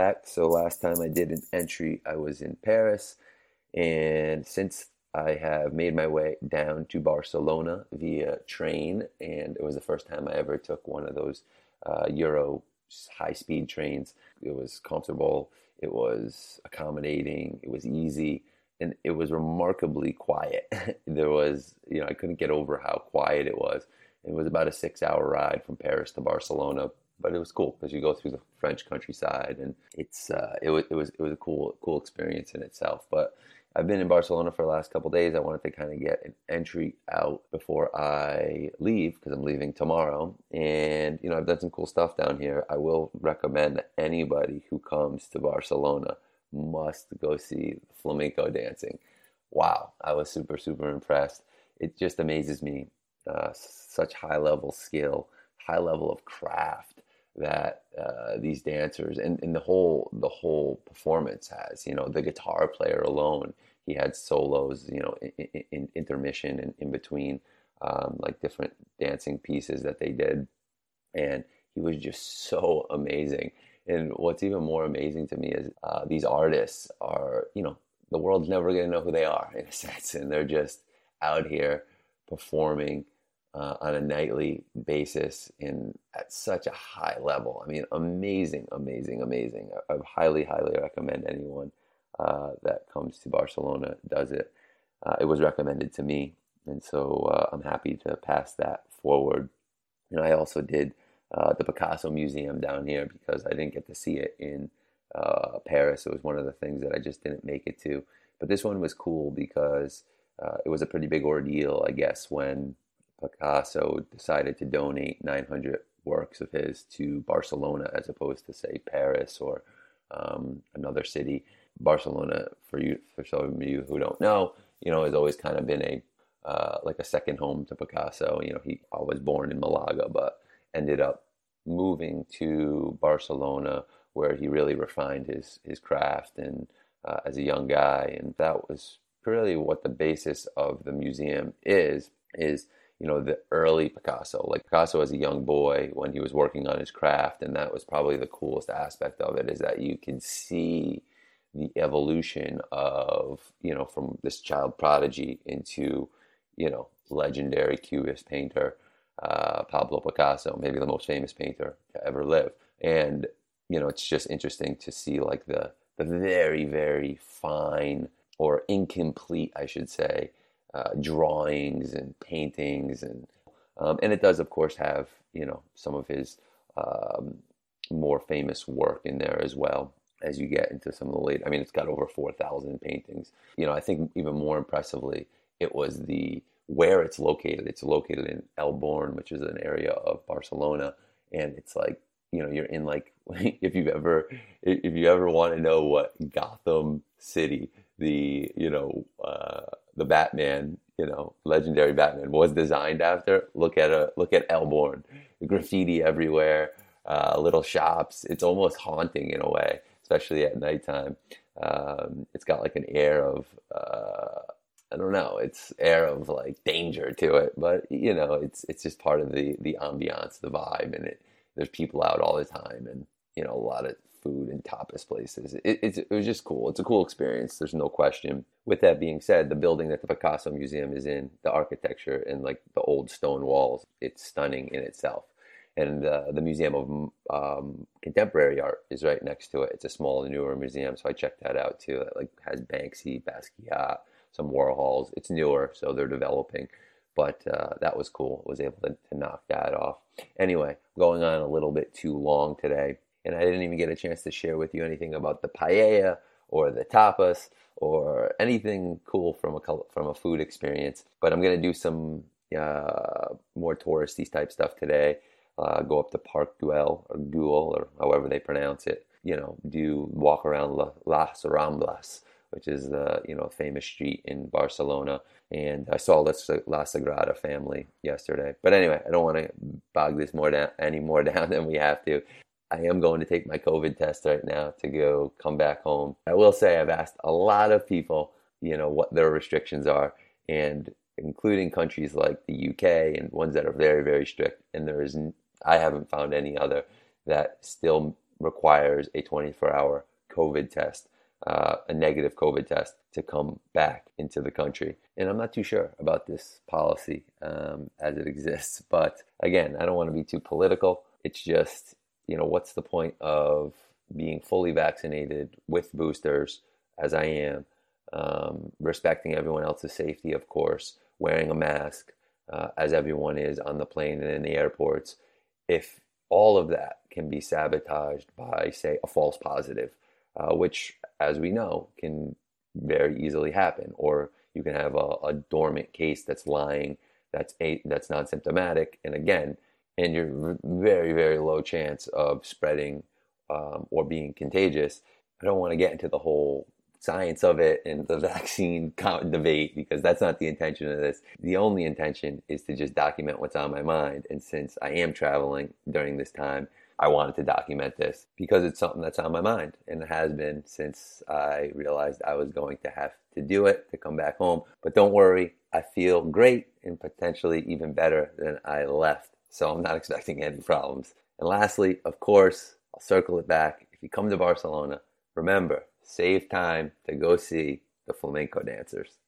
back. So last time I did an entry, I was in Paris, and since I have made my way down to Barcelona via train, and it was the first time I ever took one of those uh, Euro high speed trains. It was comfortable, it was accommodating, it was easy, and it was remarkably quiet. there was, you know, I couldn't get over how quiet it was. It was about a six hour ride from Paris to Barcelona, but it was cool because you go through the French countryside, and it's uh, it was it was it was a cool cool experience in itself. But I've been in Barcelona for the last couple days. I wanted to kind of get an entry out before I leave because I'm leaving tomorrow. And, you know, I've done some cool stuff down here. I will recommend that anybody who comes to Barcelona must go see flamenco dancing. Wow, I was super, super impressed. It just amazes me. Uh, such high level skill, high level of craft that uh, these dancers and, and the whole the whole performance has. You know, the guitar player alone, he had solos. You know, in, in intermission and in between, um, like different dancing pieces that they did, and he was just so amazing. And what's even more amazing to me is uh, these artists are, you know, the world's never going to know who they are in a sense, and they're just out here performing uh, on a nightly basis in at such a high level. I mean, amazing, amazing, amazing. I, I highly, highly recommend anyone uh, that comes to Barcelona does it. Uh, it was recommended to me, and so uh, I'm happy to pass that forward. And I also did uh, the Picasso Museum down here because I didn't get to see it in uh, Paris. It was one of the things that I just didn't make it to. But this one was cool because it was a pretty big ordeal, I guess, when Picasso decided to donate 900 works of his to Barcelona as opposed to say Paris or um, another city. Barcelona, for you, for some of you who don't know, you know, has always kind of been a uh, like a second home to Picasso. You know, he was born in Malaga, but ended up moving to Barcelona, where he really refined his his craft and uh, as a young guy, and that was really what the basis of the museum is. Is you know, the early Picasso. Like Picasso as a young boy when he was working on his craft, and that was probably the coolest aspect of it is that you can see the evolution of, you know, from this child prodigy into, you know, legendary cubist painter, uh, Pablo Picasso, maybe the most famous painter to ever live. And, you know, it's just interesting to see like the the very, very fine or incomplete, I should say, uh, drawings and paintings, and um, and it does, of course, have you know some of his um, more famous work in there as well. As you get into some of the late, I mean, it's got over four thousand paintings. You know, I think even more impressively, it was the where it's located. It's located in El Born, which is an area of Barcelona, and it's like you know you're in like if you've ever if you ever want to know what Gotham City the you know uh, the Batman, you know, legendary Batman was designed after. Look at a look at El Born, graffiti everywhere, uh, little shops. It's almost haunting in a way, especially at nighttime. Um, it's got like an air of uh, I don't know, it's air of like danger to it, but you know, it's it's just part of the the ambiance, the vibe, and it. There's people out all the time, and you know, a lot of food and tapas places. It, it was just cool. It's a cool experience. There's no question. With that being said, the building that the Picasso Museum is in, the architecture and like the old stone walls, it's stunning in itself. And uh, the Museum of um, Contemporary Art is right next to it. It's a small, newer museum, so I checked that out too. It like has Banksy, Basquiat, some Warhols. It's newer, so they're developing but uh, that was cool. I was able to, to knock that off. Anyway, going on a little bit too long today and I didn't even get a chance to share with you anything about the paella or the tapas or anything cool from a from a food experience. But I'm gonna do some uh, more touristy type stuff today. Uh, go up to Park Güell or Güell or however they pronounce it. You know, do walk around La, Las Ramblas, which is the you know famous street in Barcelona. And I saw La Sagrada Familia yesterday. But anyway, I don't want to bog this more down any more down than we have to. I am going to take my COVID test right now to go come back home. I will say I've asked a lot of people, you know, what their restrictions are, and including countries like the UK and ones that are very, very strict. And there is, I haven't found any other that still requires a 24 hour COVID test, uh, a negative COVID test to come back into the country. And I'm not too sure about this policy um, as it exists. But again, I don't want to be too political. It's just, you know, what's the point of being fully vaccinated with boosters, as I am, um, respecting everyone else's safety, of course, wearing a mask, uh, as everyone is on the plane and in the airports, if all of that can be sabotaged by, say, a false positive, uh, which, as we know, can very easily happen, or you can have a, a dormant case that's lying, that's a, that's non symptomatic, and again, and you're very very low chance of spreading um, or being contagious. I don't want to get into the whole science of it and the vaccine debate because that's not the intention of this. The only intention is to just document what's on my mind. And since I am traveling during this time, I wanted to document this because it's something that's on my mind and has been since I realized I was going to have to do it to come back home. But don't worry, I feel great and potentially even better than I left. So I'm not expecting any problems. And lastly, of course, I'll circle it back. If you come to Barcelona, remember, save time to go see the flamenco dancers.